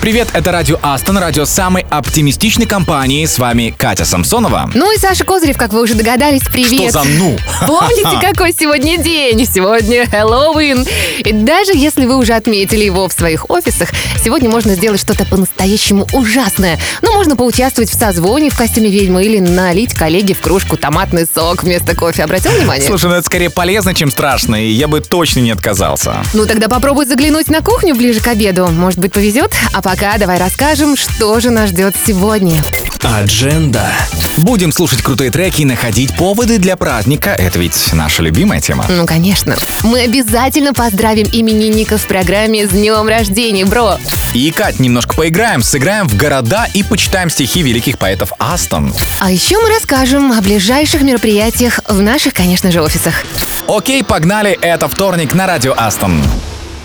Привет, это радио Астон, радио самой оптимистичной компании. С вами Катя Самсонова. Ну и Саша Козырев, как вы уже догадались, привет. Что за ну? Помните, какой сегодня день? Сегодня Хэллоуин. И даже если вы уже отметили его в своих офисах, сегодня можно сделать что-то по-настоящему ужасное. Ну, можно поучаствовать в созвоне в костюме ведьмы или налить коллеге в кружку томатный сок вместо кофе. Обратил внимание? Слушай, ну это скорее полезно, чем страшно, и я бы точно не отказался. Ну тогда попробуй заглянуть на кухню ближе к обеду. Может быть, повезет? А пока давай расскажем, что же нас ждет сегодня. Адженда. Будем слушать крутые треки и находить поводы для праздника. Это ведь наша любимая тема. Ну, конечно. Мы обязательно поздравим именинников в программе «С днем рождения, бро!» И, Кать, немножко поиграем, сыграем в города и почитаем стихи великих поэтов Астон. А еще мы расскажем о ближайших мероприятиях в наших, конечно же, офисах. Окей, погнали, это вторник на радио Астон.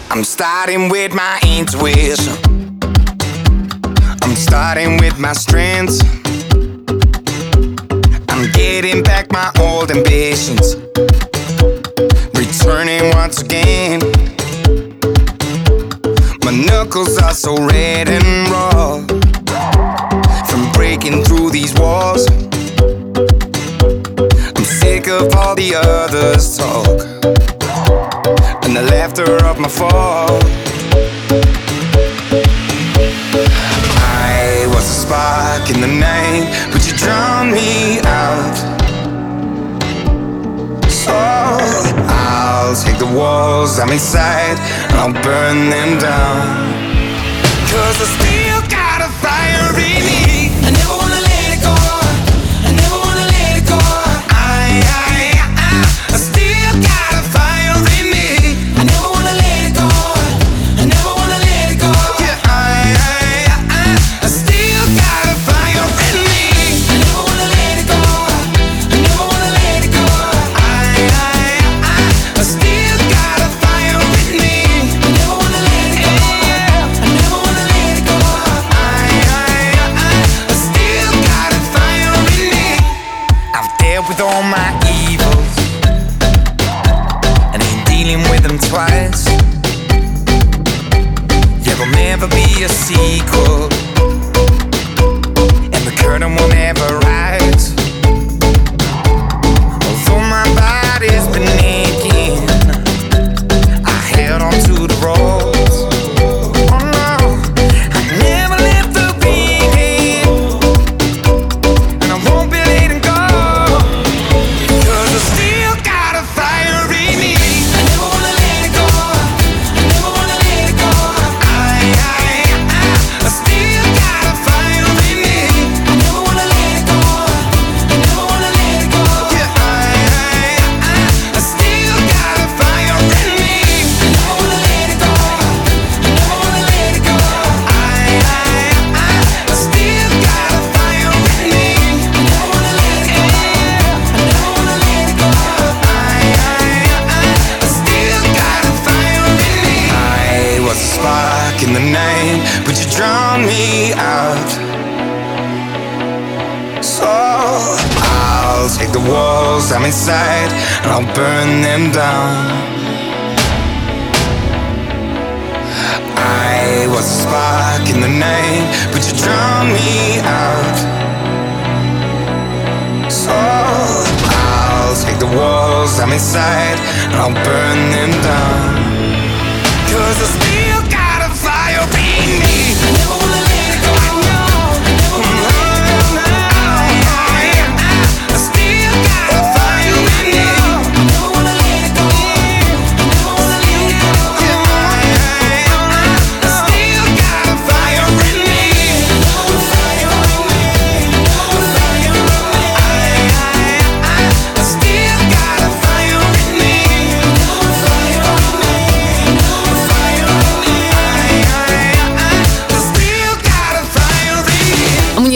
I'm starting with my intuition. Starting with my strengths. I'm getting back my old ambitions. Returning once again. My knuckles are so red and raw. From breaking through these walls. I'm sick of all the others' talk. And the laughter of my fall. Spark in the night, but you drown me out. So I'll take the walls I'm inside and I'll burn them down. Cause I still got a fire in me.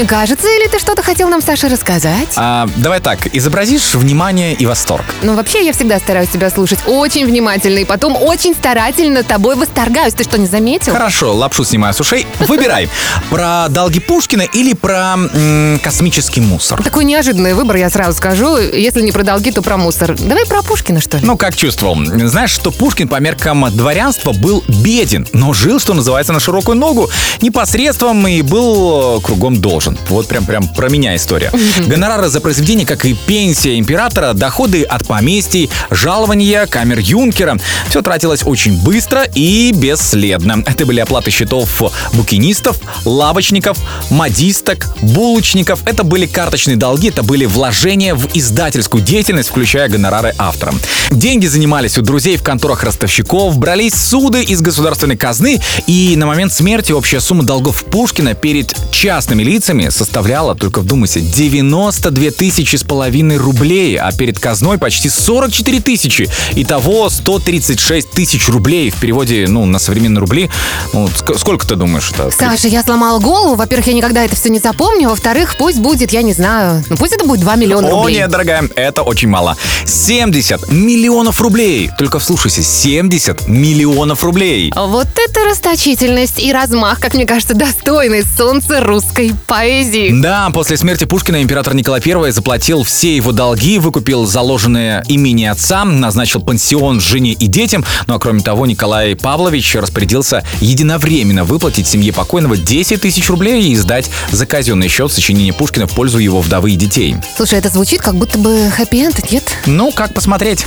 Кажется, или ты что-то хотел нам, Саша, рассказать? А, давай так, изобразишь внимание и восторг. Ну, вообще, я всегда стараюсь тебя слушать очень внимательно и потом очень старательно тобой восторгаюсь. Ты что, не заметил? Хорошо, лапшу снимаю с ушей. Выбирай, про долги Пушкина или про м, космический мусор. Такой неожиданный выбор, я сразу скажу. Если не про долги, то про мусор. Давай про Пушкина, что ли? Ну, как чувствовал? Знаешь, что Пушкин по меркам дворянства был беден, но жил, что называется, на широкую ногу, непосредством и был кругом должен. Вот прям, прям про меня история. Гонорары за произведение, как и пенсия императора, доходы от поместий, жалования, камер юнкера. Все тратилось очень быстро и бесследно. Это были оплаты счетов букинистов, лавочников, модисток, булочников. Это были карточные долги, это были вложения в издательскую деятельность, включая гонорары автора. Деньги занимались у друзей в конторах ростовщиков, брались суды из государственной казны, и на момент смерти общая сумма долгов Пушкина перед частными лицами составляла, только вдумайся, 92 тысячи с половиной рублей, а перед казной почти 44 тысячи. Итого 136 тысяч рублей в переводе, ну, на современные рубли. Ну, ск- сколько ты думаешь это? Саша, я сломала голову. Во-первых, я никогда это все не запомню. Во-вторых, пусть будет, я не знаю, ну пусть это будет 2 миллиона О, рублей. нет, дорогая, это очень мало. 70 миллионов рублей. Только вслушайся, 70 миллионов рублей. Вот это расточительность и размах, как мне кажется, достойный солнца русской поэзии. Да, после смерти Пушкина император Николай I заплатил все его долги, выкупил заложенное имени отца, назначил пансион жене и детям. Ну а кроме того, Николай Павлович распорядился единовременно выплатить семье покойного 10 тысяч рублей и сдать за казенный счет сочинения Пушкина в пользу его вдовы и детей. Слушай, это звучит как будто бы хэппи-энд, нет? Ну, как посмотреть?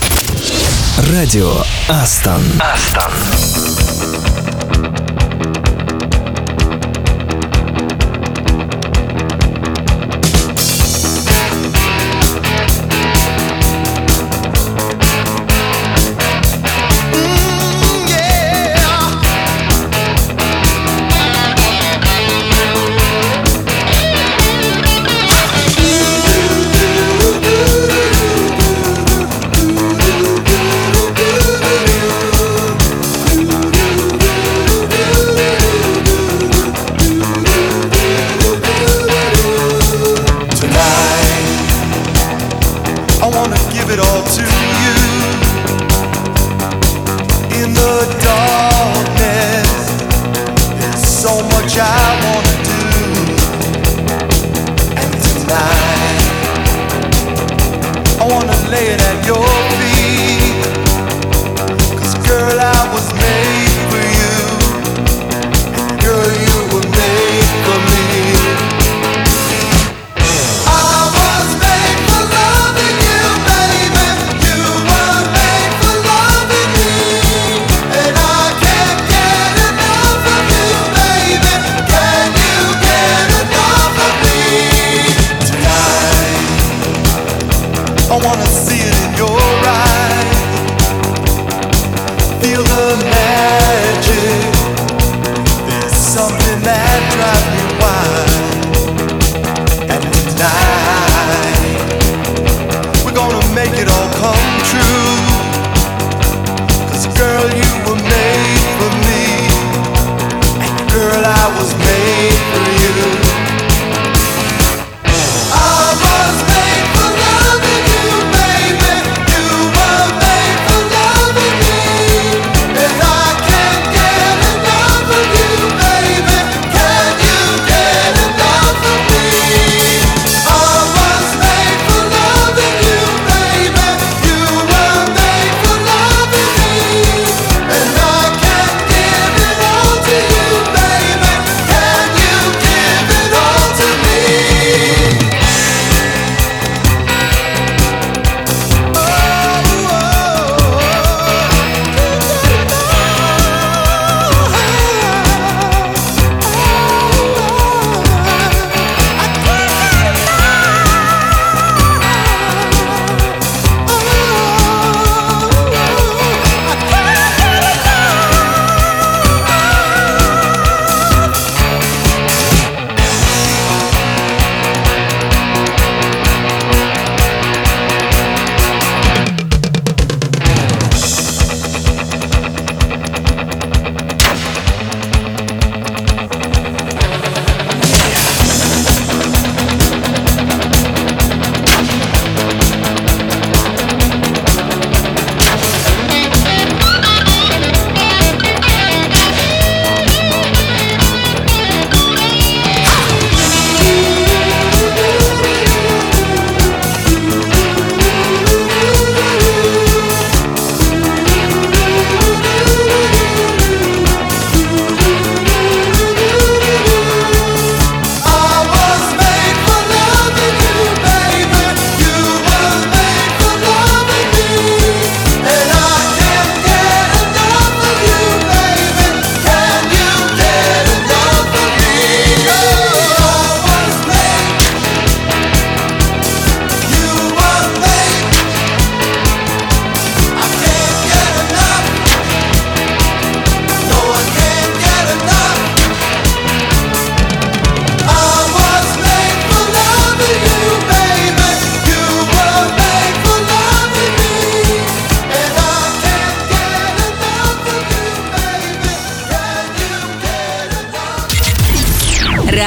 Радио Астон. tonight. I was made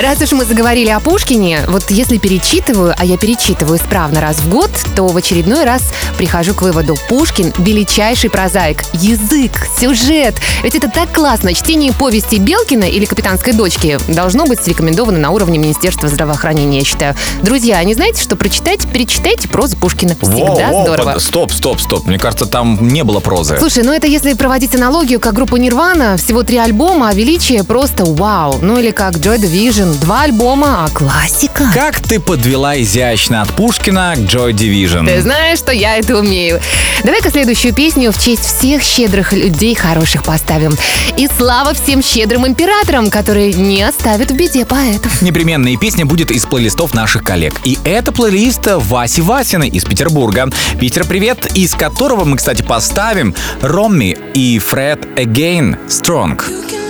Раз уж мы заговорили о Пушкине, вот если перечитываю, а я перечитываю исправно раз в год, то в очередной раз прихожу к выводу. Пушкин – величайший прозаик. Язык, сюжет. Ведь это так классно. Чтение повести Белкина или «Капитанской дочки» должно быть рекомендовано на уровне Министерства здравоохранения, я считаю. Друзья, а не знаете, что прочитать? Перечитайте прозу Пушкина. Всегда воу, здорово. под- Стоп, стоп, стоп. Мне кажется, там не было прозы. Слушай, ну это если проводить аналогию, как группа Нирвана, всего три альбома, а величие просто вау. Ну или как Joy Division, два альбома, а классика. Как ты подвела изящно от Пушкина к Joy Division? Ты знаешь, что я это умею. Давай-ка следующую песню в честь всех щедрых людей хороших поставим. И слава всем щедрым императорам, которые не оставят в беде поэтов. Непременная песня будет из плейлистов наших коллег. И это плейлист Васи Васиной из Петербурга. Питер, привет, из которого мы, кстати, поставим Ромми и Фред Again Strong. You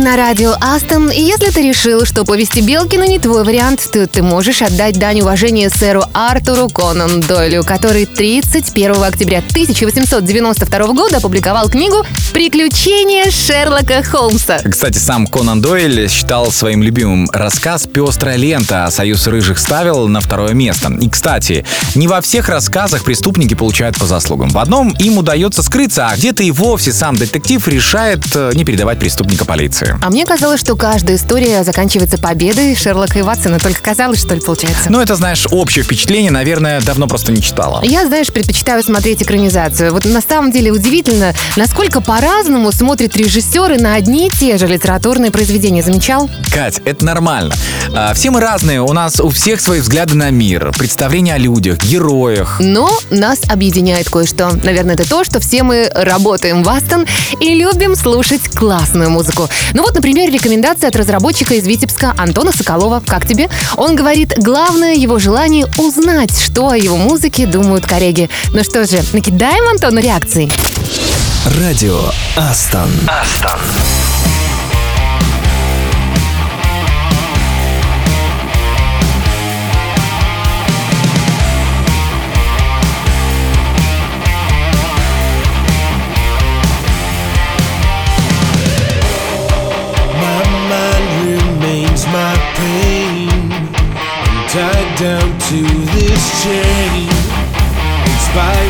На радио Астон, и если ты решил, что повести Белкина не твой вариант, то ты можешь отдать дань уважения сэру Артуру Конан Дойлю, который 31 октября 1892 года опубликовал книгу «Приключения Шерлока Холмса». Кстати, сам Конан Дойль считал своим любимым рассказ «Пестрая лента», а «Союз рыжих» ставил на второе место. И, кстати, не во всех рассказах преступники получают по заслугам. В одном им удается скрыться, а где-то и вовсе сам детектив решает э, не передавать преступника полиции. А мне казалось, что каждая история заканчивается победой Шерлока и Ватсона. Только казалось, что ли, получается? Но это, знаешь, общее впечатление, наверное, давно просто не читала. Я, знаешь, предпочитаю смотреть экранизацию. Вот на самом деле удивительно, насколько по-разному смотрят режиссеры на одни и те же литературные произведения. Замечал? Кать, это нормально. А, Все мы разные, у нас у всех свои взгляды на мир, представления о людях, героях. Но нас объединяет кое-что. Наверное, это то, что все мы работаем в Астон и любим слушать классную музыку. Ну вот, например, рекомендация от разработчика из Витебска Антона Соколова. Как тебе? Он говорит, главное его желание узнать, что о его музыке думают коллеги. Ну что же, накидаем Антону реакции? Радио Астон. Астон. To this chain. It spirals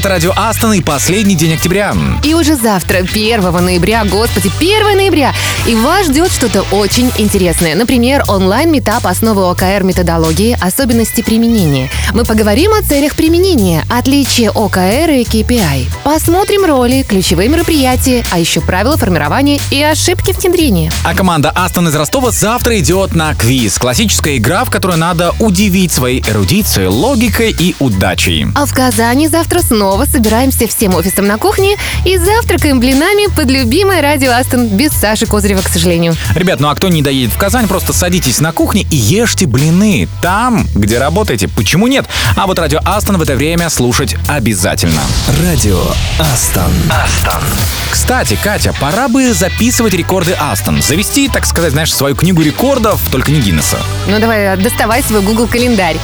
Это радио Астон и последний день октября. И уже завтра, 1 ноября, господи, 1 ноября, и вас ждет что-то очень интересное. Например, онлайн-метап основы ОКР методологии, особенности применения. Мы поговорим о целях применения, отличия ОКР и KPI. Посмотрим роли, ключевые мероприятия, а еще правила формирования и ошибки внедрения. А команда Астон из Ростова завтра идет на квиз. Классическая игра, в которой надо удивить своей эрудицией, логикой и удачей. А в Казани завтра снова собираемся всем офисом на кухне и завтракаем блинами под любимое радио Астон без Саши Козырева, к сожалению. Ребят, ну а кто не доедет в Казань, просто садитесь на кухне и ешьте блины. Там, где работаете. Почему нет? А вот радио Астон в это время слушать обязательно. Радио Астон. Астон. Кстати, Катя, пора бы записывать рекорды Астон. Завести, так сказать, знаешь, свою книгу рекордов, только не Гиннесса. Ну давай, доставай свой Google календарь.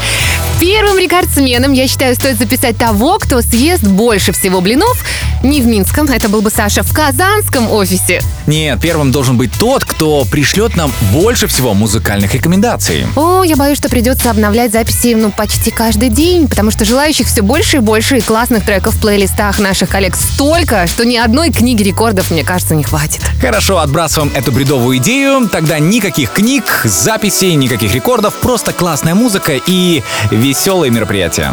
Первым рекордсменом, я считаю, стоит записать того, кто съест больше всего блинов не в Минском, это был бы Саша, в Казанском офисе. Нет, первым должен быть тот, кто пришлет нам больше всего музыкальных рекомендаций. О, я боюсь, что придется обновлять записи ну, почти каждый день, потому что желающих все больше и больше, и классных треков в плейлистах наших коллег столько, что ни одной книги рекордов, мне кажется, не хватит. Хорошо, отбрасываем эту бредовую идею. Тогда никаких книг, записей, никаких рекордов, просто классная музыка и веселые мероприятия.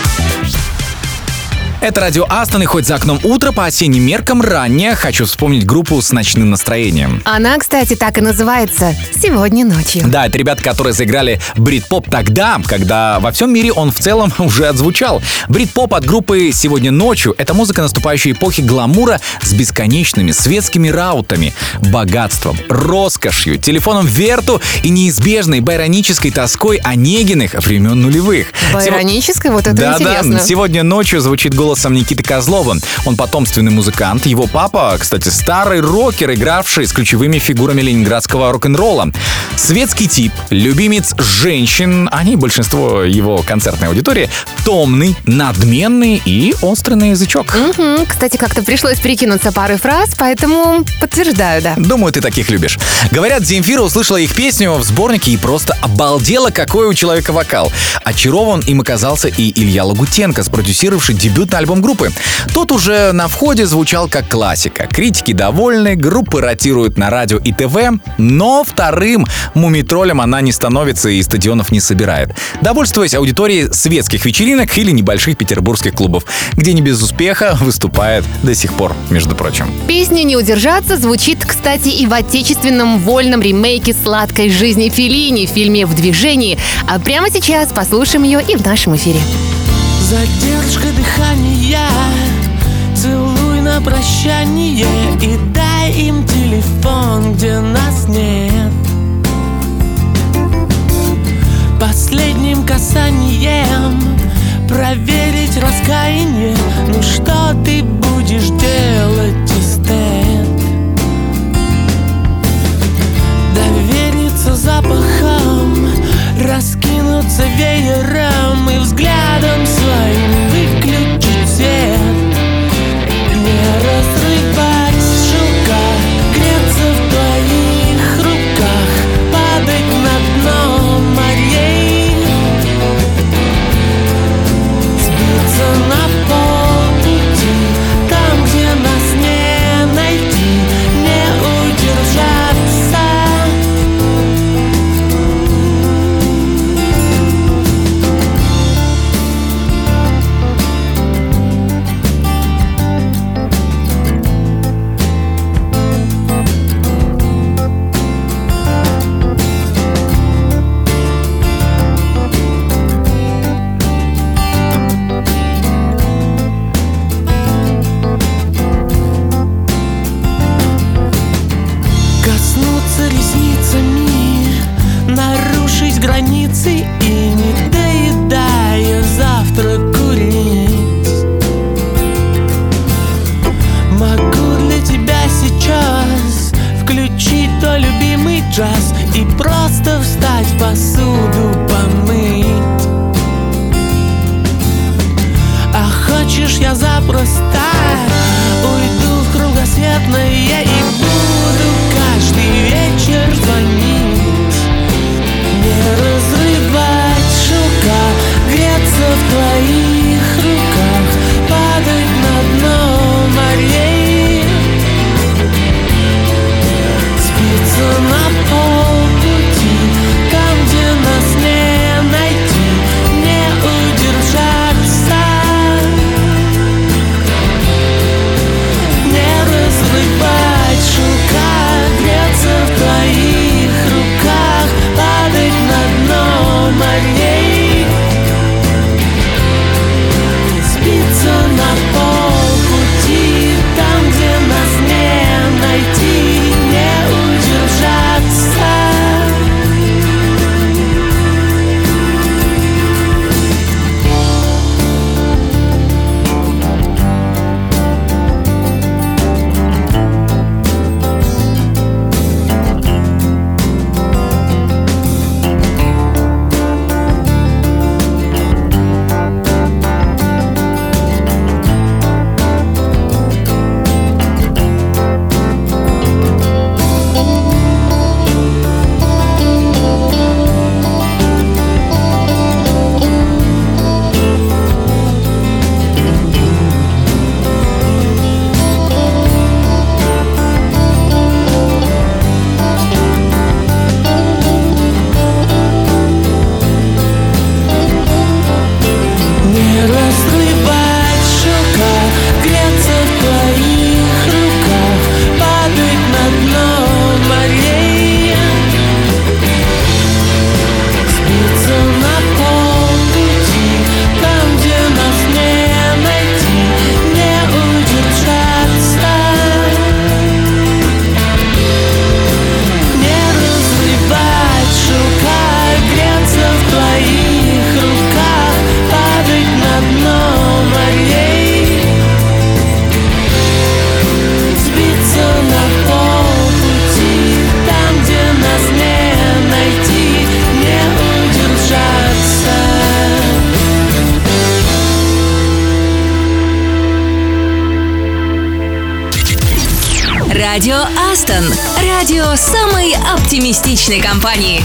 Это радио Астон, и хоть за окном утро, по осенним меркам ранее, хочу вспомнить группу с ночным настроением. Она, кстати, так и называется «Сегодня ночью». Да, это ребята, которые заиграли брит-поп тогда, когда во всем мире он в целом уже отзвучал. Брит-поп от группы «Сегодня ночью» — это музыка наступающей эпохи гламура с бесконечными светскими раутами, богатством, роскошью, телефоном Верту и неизбежной байронической тоской Онегиных времен нулевых. Байронической? Вот это да, интересно. Да, сегодня ночью звучит голосом Никиты Козлова. Он потомственный музыкант. Его папа, кстати, старый рокер, игравший с ключевыми фигурами ленинградского рок-н-ролла. Светский тип, любимец женщин, они большинство его концертной аудитории, томный, надменный и острый на язычок. Мгм. Кстати, как-то пришлось перекинуться парой фраз, поэтому подтверждаю, да. Думаю, ты таких любишь. Говорят, Земфира услышала их песню в сборнике и просто обалдела, какой у человека вокал. Очарован им оказался и Илья Лагутенко, спродюсировавший дебютный альбом группы. Тот уже на входе звучал как классика. Критики довольны, группы ротируют на радио и ТВ, но вторым мумитролем она не становится и стадионов не собирает. Довольствуясь аудиторией светских вечеринок или небольших петербургских клубов, где не без успеха выступает до сих пор, между прочим. Песня «Не удержаться» звучит, кстати, и в отечественном вольном ремейке «Сладкой жизни Филини» в фильме «В движении». А прямо сейчас послушаем ее и в нашем эфире. Задержка дыхания. Целуй на прощание И дай им телефон, где нас нет. Последним касанием Проверить раскаяние. Ну что ты будешь компании.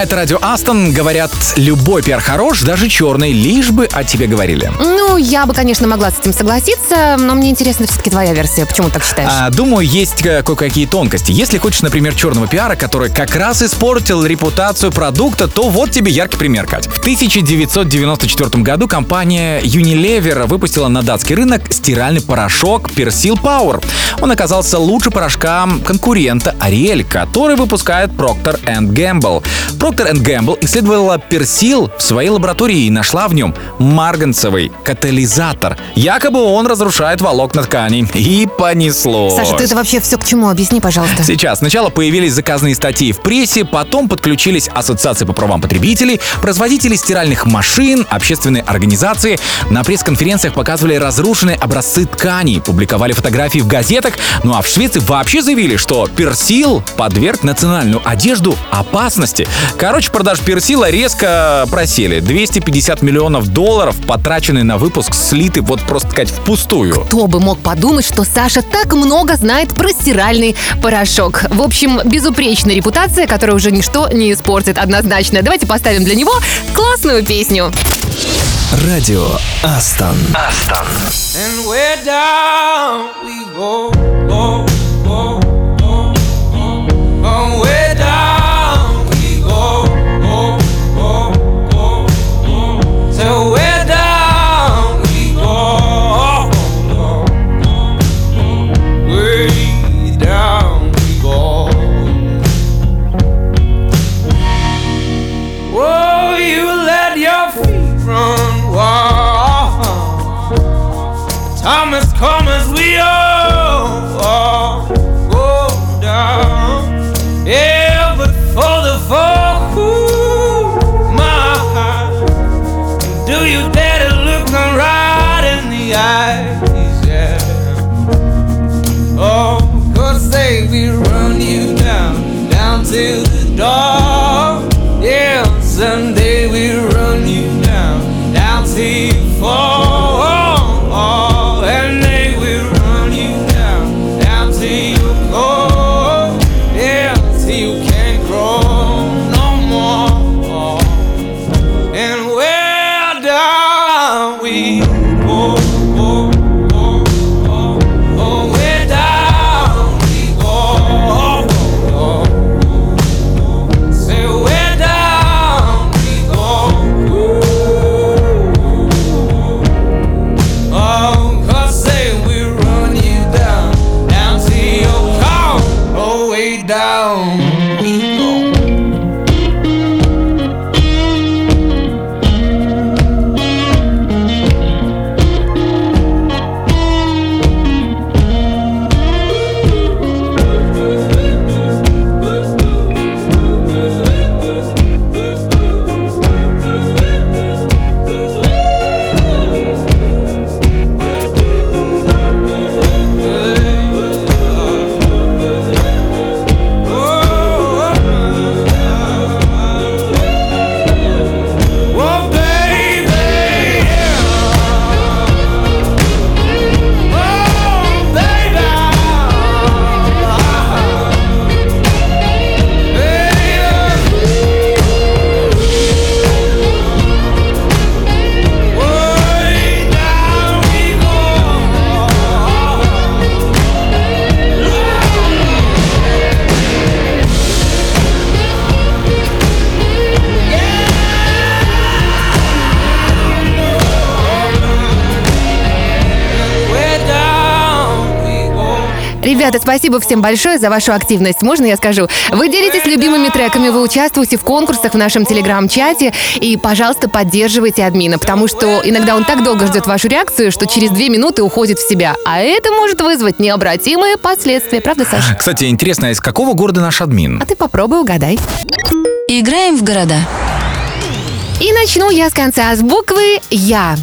Это радио Астон. Говорят, любой пиар хорош, даже черный, лишь бы о тебе говорили. Ну, я бы, конечно, могла с этим согласиться, но мне интересна все-таки твоя версия. Почему так считаешь? А, думаю, есть э, кое-какие тонкости. Если хочешь, например, черного пиара, который как раз испортил репутацию продукта, то вот тебе яркий пример, Кать. В 1994 году компания Unilever выпустила на датский рынок стиральный порошок Persil Power. Он оказался лучше порошка конкурента Ariel, который выпускает Procter Gamble. Procter Gamble исследовала персил в своей лаборатории и нашла в нем марганцевый катализатор. Якобы он разрушает волокна тканей. И понесло. Саша, ты это вообще все к чему? Объясни, пожалуйста. Сейчас. Сначала появились заказные статьи в прессе, потом подключились ассоциации по правам потребителей, производители стиральных машин, общественные организации. На пресс-конференциях показывали разрушенные образцы тканей, публиковали фотографии в газетах. Ну а в Швеции вообще заявили, что персил подверг национальную одежду опасности. Короче, продаж персила резко просели. 250 миллионов долларов, потраченные на выпуск, слиты вот просто сказать впустую. Кто бы мог подумать, что Саша так много знает про стиральный порошок. В общем, безупречная репутация, которая уже ничто не испортит однозначно. Давайте поставим для него классную песню. Радио Астон. And where down we go, go, спасибо всем большое за вашу активность. Можно я скажу? Вы делитесь любимыми треками, вы участвуете в конкурсах в нашем телеграм-чате. И, пожалуйста, поддерживайте админа, потому что иногда он так долго ждет вашу реакцию, что через две минуты уходит в себя. А это может вызвать необратимые последствия. Правда, Саша? Кстати, интересно, а из какого города наш админ? А ты попробуй угадай. Играем в города. И начну я с конца, с буквы Я.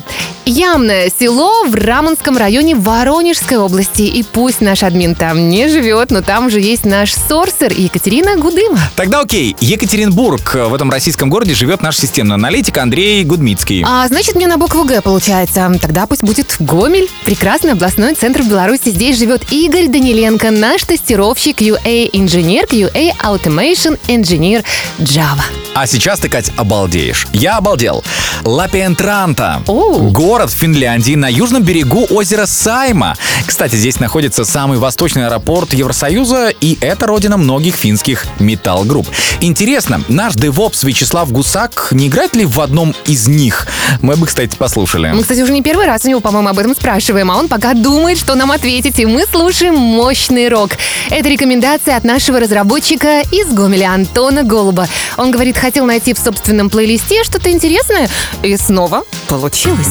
Ямное село в Рамонском районе Воронежской области. И пусть наш админ там не живет, но там же есть наш сорсер Екатерина Гудыма. Тогда окей, Екатеринбург. В этом российском городе живет наш системный аналитик Андрей Гудмицкий. А значит, мне на букву Г получается. Тогда пусть будет Гомель. Прекрасный областной центр в Беларуси. Здесь живет Игорь Даниленко, наш тестировщик QA-инженер, QA Automation Engineer Java. А сейчас ты, Кать, обалдеешь. Я обалдел. Лапиентранта. Оу. Город в Финляндии на южном берегу озера Сайма. Кстати, здесь находится самый восточный аэропорт Евросоюза, и это родина многих финских металл-групп. Интересно, наш девопс Вячеслав Гусак не играет ли в одном из них? Мы бы, кстати, послушали. Мы, кстати, уже не первый раз у него, по-моему, об этом спрашиваем, а он пока думает, что нам ответить, и мы слушаем мощный рок. Это рекомендация от нашего разработчика из Гомеля Антона Голуба. Он говорит, хотел найти в собственном плейлисте что-то интересное, и снова получилось.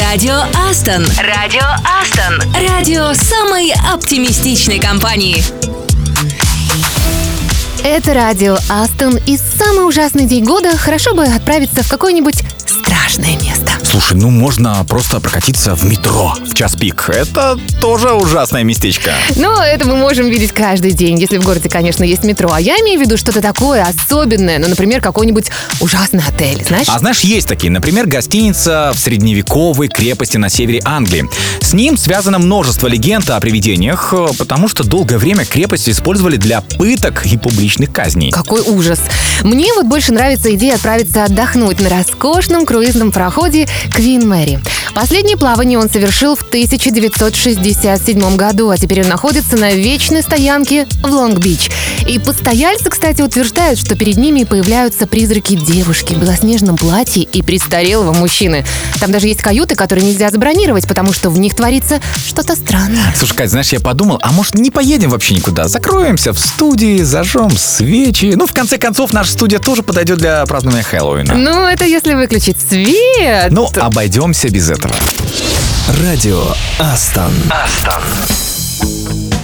Радио Астон. Радио Астон. Радио самой оптимистичной компании. Это радио Астон. И самый ужасный день года хорошо бы отправиться в какое-нибудь страшное место. Слушай, ну можно просто прокатиться в метро в час пик. Это тоже ужасное местечко. Но это мы можем видеть каждый день, если в городе, конечно, есть метро. А я имею в виду что-то такое особенное, ну, например, какой-нибудь ужасный отель, знаешь? А знаешь, есть такие, например, гостиница в средневековой крепости на севере Англии. С ним связано множество легенд о привидениях, э, потому что долгое время крепость использовали для пыток и публичных казней. Какой ужас. Мне вот больше нравится идея отправиться отдохнуть на роскошном круизном пароходе Квин Мэри. Последнее плавание он совершил в 1967 году, а теперь он находится на вечной стоянке в Лонг-Бич. И постояльцы, кстати, утверждают, что перед ними появляются призраки девушки в белоснежном платье и престарелого мужчины. Там даже есть каюты, которые нельзя забронировать, потому что в них творится что-то странное. Слушай, Кать, знаешь, я подумал, а может не поедем вообще никуда? Закроемся в студии, зажжем свечи. Ну, в конце концов, наша студия тоже подойдет для празднования Хэллоуина. Ну, это если выключить свет. Ну, обойдемся без этого. Радио Астон. Every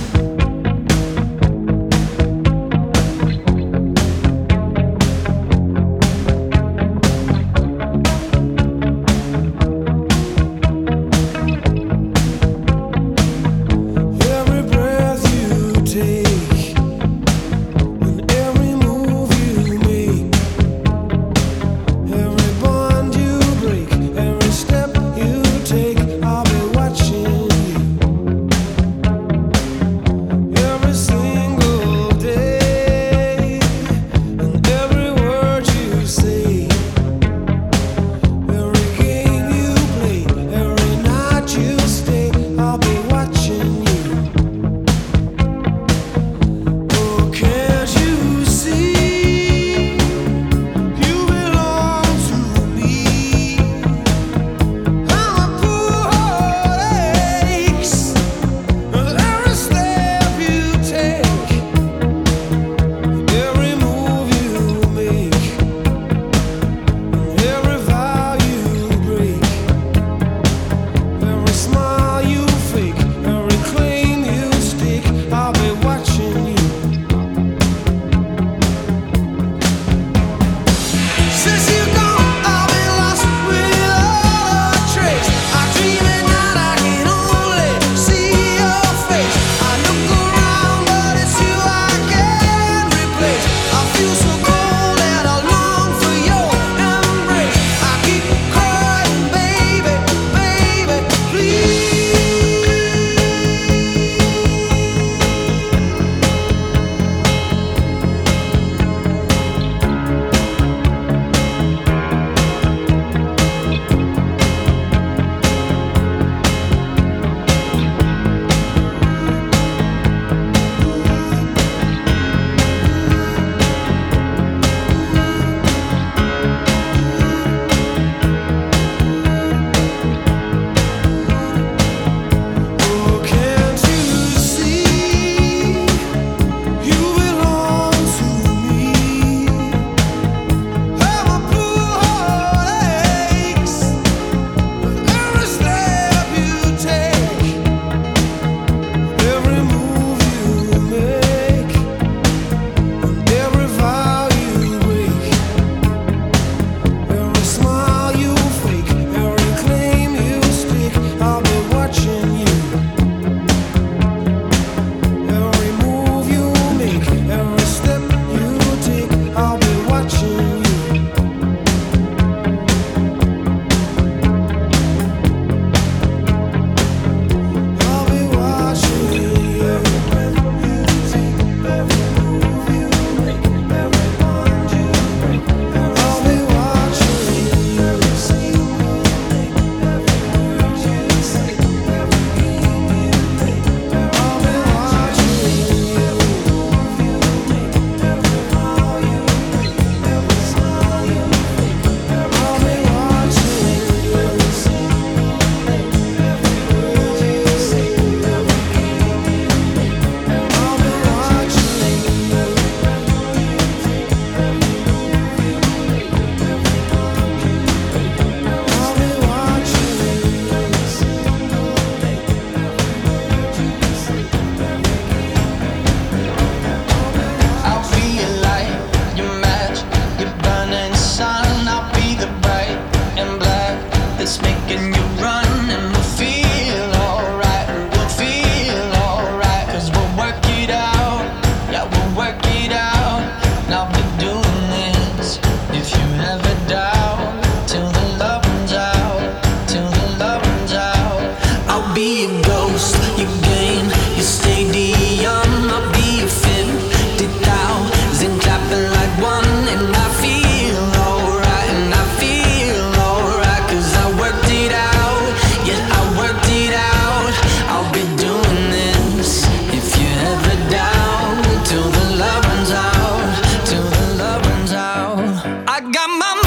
got my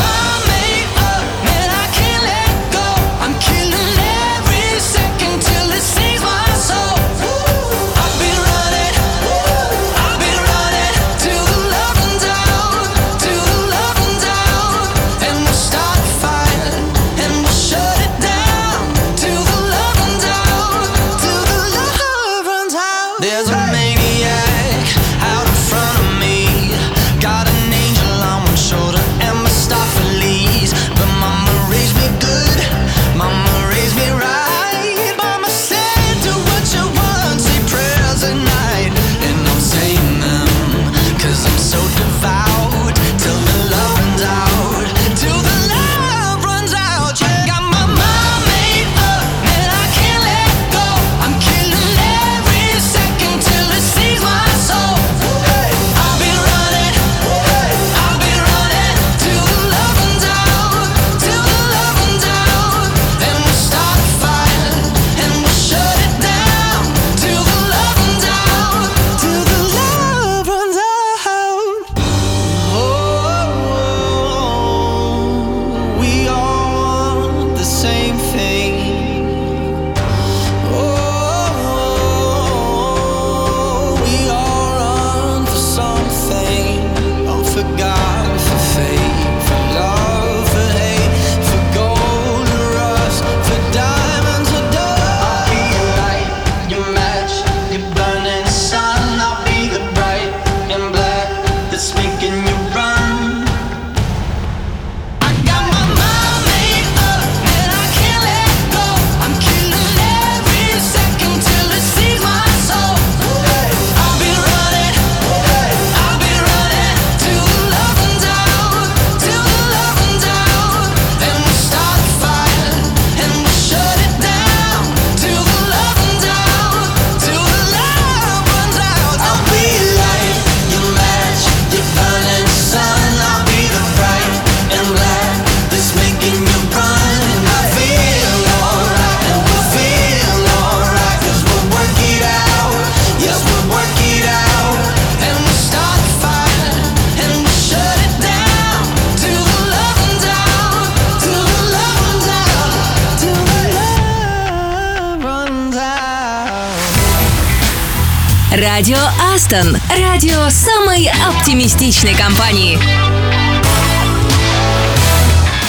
Радио Астон. Радио самой оптимистичной компании.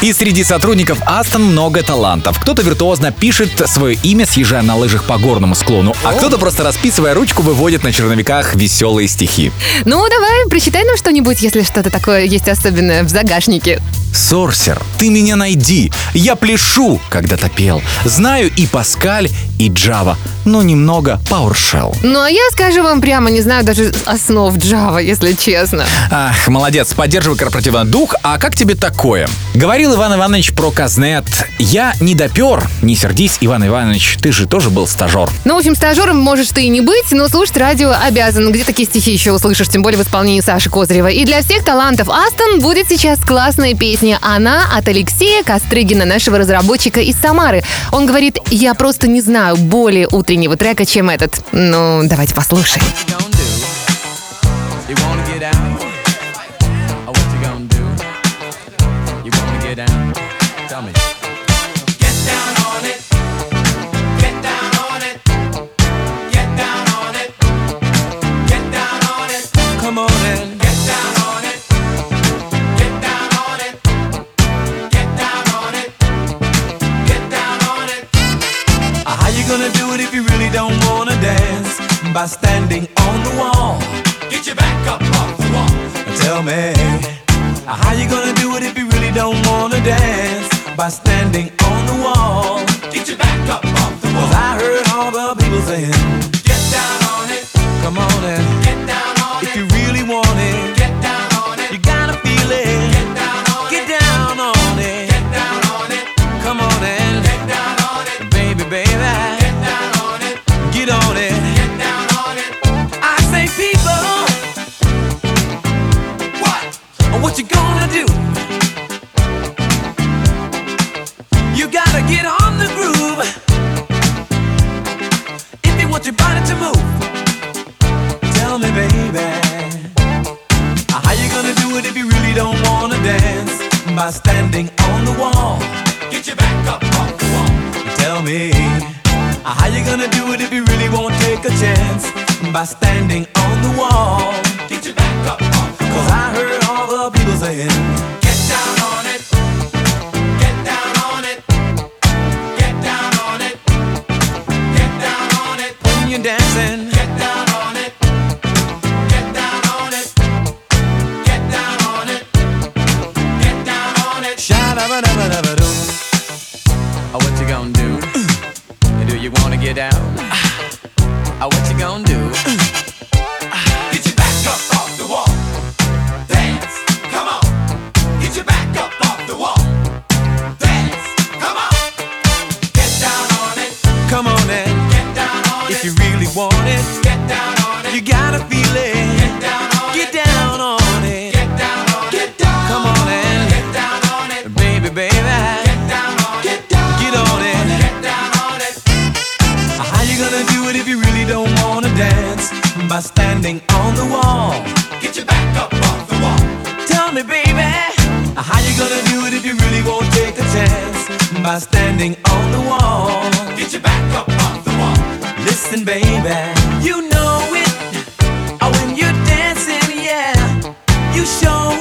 И среди сотрудников Астон много талантов. Кто-то виртуозно пишет свое имя, съезжая на лыжах по горному склону, а кто-то просто расписывая ручку выводит на черновиках веселые стихи. Ну, давай, прочитай нам что-нибудь, если что-то такое есть особенное в загашнике. Сорсер, ты меня найди. Я пляшу, когда топел. Знаю и Паскаль, и Java, но немного PowerShell. Ну, а я скажу вам прямо, не знаю даже основ Java, если честно. Ах, молодец, поддерживай корпоративный дух. А как тебе такое? Говорил Иван Иванович про Казнет. Я не допер. Не сердись, Иван Иванович, ты же тоже был стажер. Ну, в общем, стажером можешь ты и не быть, но слушать радио обязан. Где такие стихи еще услышишь, тем более в исполнении Саши Козырева. И для всех талантов Астон будет сейчас классная песня песня «Она» от Алексея Костригина нашего разработчика из Самары. Он говорит, я просто не знаю более утреннего трека, чем этот. Ну, давайте послушаем. by standing on the wall. Get your back up off the wall. Tell me, how you gonna do it if you really don't wanna dance? By standing on the wall. Get your back up off the wall. Cause I heard all the people saying, Get down on it. Come on and get down on if it. You By understanding By standing on the wall. Get your back up off the wall. Listen, baby, you know it. Oh, when you're dancing, yeah, you show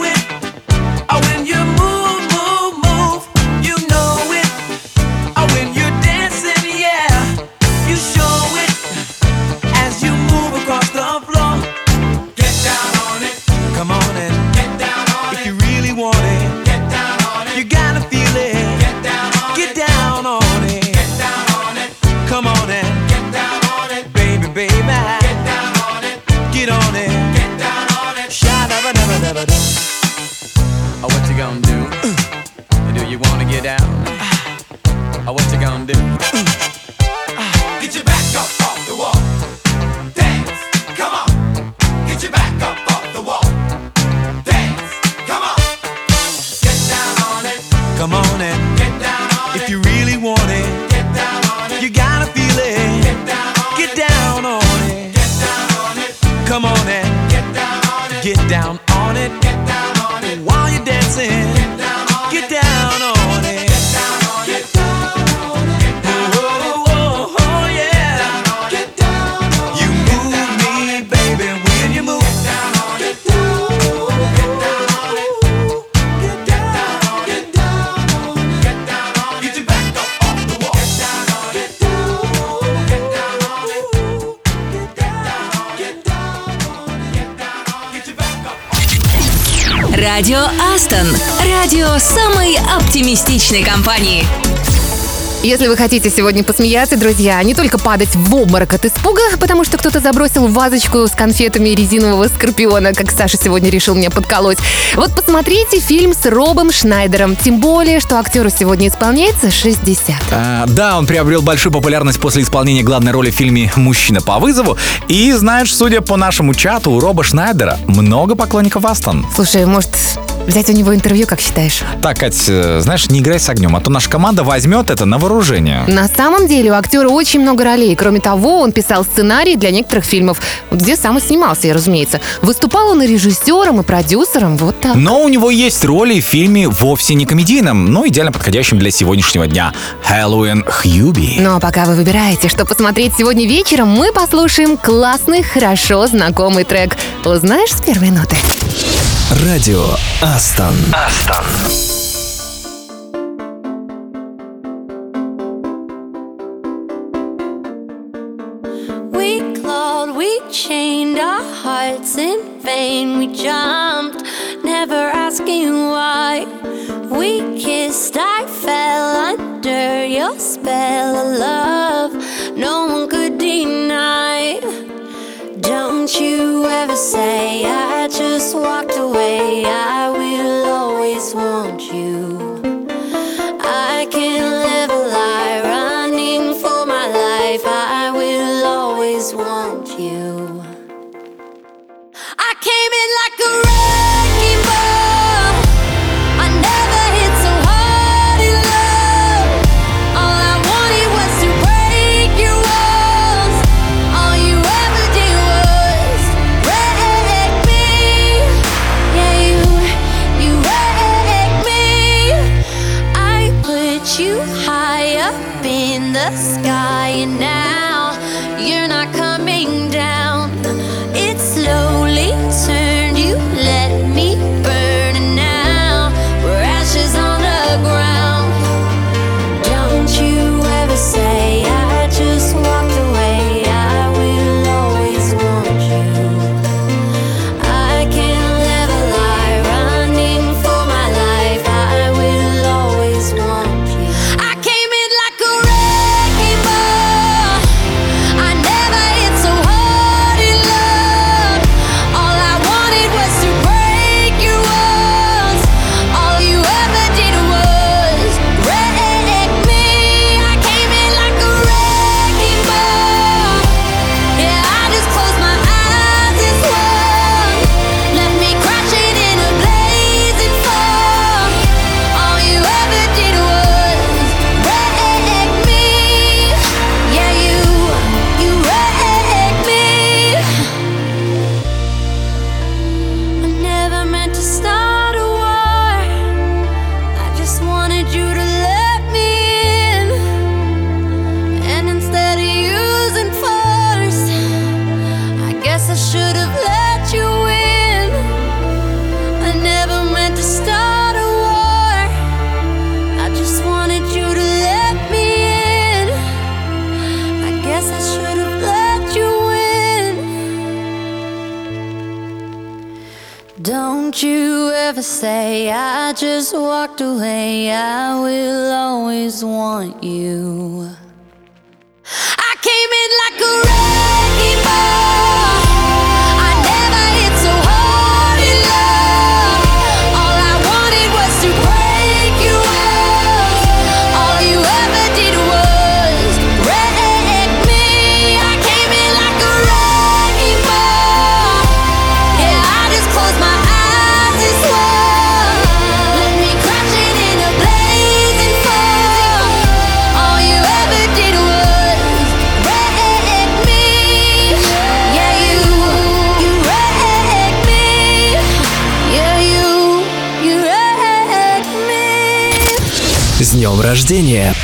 оптимистичной компании. Если вы хотите сегодня посмеяться, друзья, не только падать в обморок от испуга, потому что кто-то забросил вазочку с конфетами резинового скорпиона, как Саша сегодня решил меня подколоть. Вот посмотрите фильм с Робом Шнайдером. Тем более, что актеру сегодня исполняется 60. А, да, он приобрел большую популярность после исполнения главной роли в фильме «Мужчина по вызову». И, знаешь, судя по нашему чату, у Роба Шнайдера много поклонников Астон. Слушай, может, взять у него интервью, как считаешь? Так, Кать, э, знаешь, не играй с огнем, а то наша команда возьмет это на вооружение. На самом деле у актера очень много ролей. Кроме того, он писал сценарии для некоторых фильмов, где сам и снимался, я, разумеется. Выступал он и режиссером, и продюсером, вот так. Но у него есть роли в фильме вовсе не комедийном, но идеально подходящем для сегодняшнего дня. Хэллоуин Хьюби. Ну а пока вы выбираете, что посмотреть сегодня вечером, мы послушаем классный, хорошо знакомый трек. Узнаешь с первой ноты? Радио Aston. Aston. We clawed, we chained our hearts in vain. We jumped, never asking why. We kissed, I fell under your spell of love. No one could deny. You ever say I just walked away. I will always want you.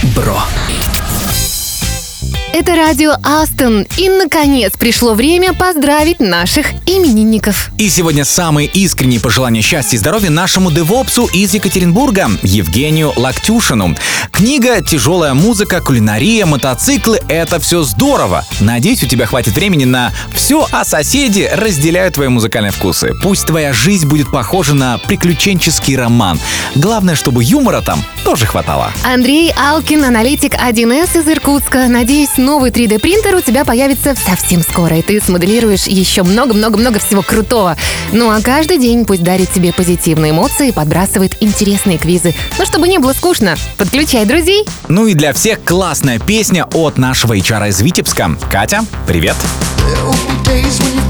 Бро! Это радио Астон. И, наконец, пришло время поздравить наших именинников. И сегодня самые искренние пожелания счастья и здоровья нашему девопсу из Екатеринбурга, Евгению Лактюшину. Книга, тяжелая музыка, кулинария, мотоциклы — это все здорово. Надеюсь, у тебя хватит времени на все, а соседи разделяют твои музыкальные вкусы. Пусть твоя жизнь будет похожа на приключенческий роман. Главное, чтобы юмора там тоже хватало. Андрей Алкин, аналитик 1С из Иркутска. Надеюсь, новый 3D-принтер у тебя появится совсем скоро, и ты смоделируешь еще много-много-много всего крутого. Ну а каждый день пусть дарит тебе позитивные эмоции и подбрасывает интересные квизы. Но чтобы не было скучно, подключай друзей. Ну и для всех классная песня от нашего HR из Витебска. Катя, привет! There will be days when you're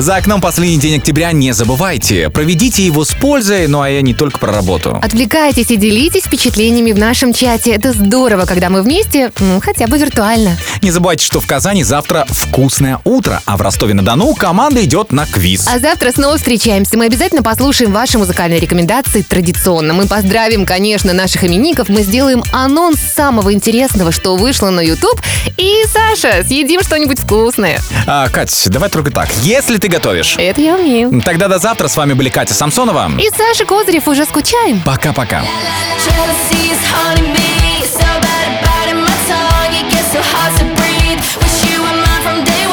За окном последний день октября не забывайте. Проведите его с пользой, ну а я не только про работу. Отвлекайтесь и делитесь впечатлениями в нашем чате. Это здорово, когда мы вместе, ну, хотя бы виртуально. Не забывайте, что в Казани завтра вкусное утро, а в Ростове-на-Дону команда идет на квиз. А завтра снова встречаемся. Мы обязательно послушаем ваши музыкальные рекомендации традиционно. Мы поздравим, конечно, наших именинников. Мы сделаем анонс самого интересного, что вышло на YouTube. И, Саша, съедим что-нибудь вкусное. А, Кать, давай только так. Если ты готовишь. Это я умею. Тогда до завтра. С вами были Катя Самсонова. И Саша Козырев уже скучаем. Пока-пока. So hard to breathe. Wish you were mine from day one.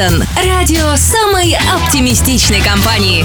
Астон. Радио самой оптимистичной компании.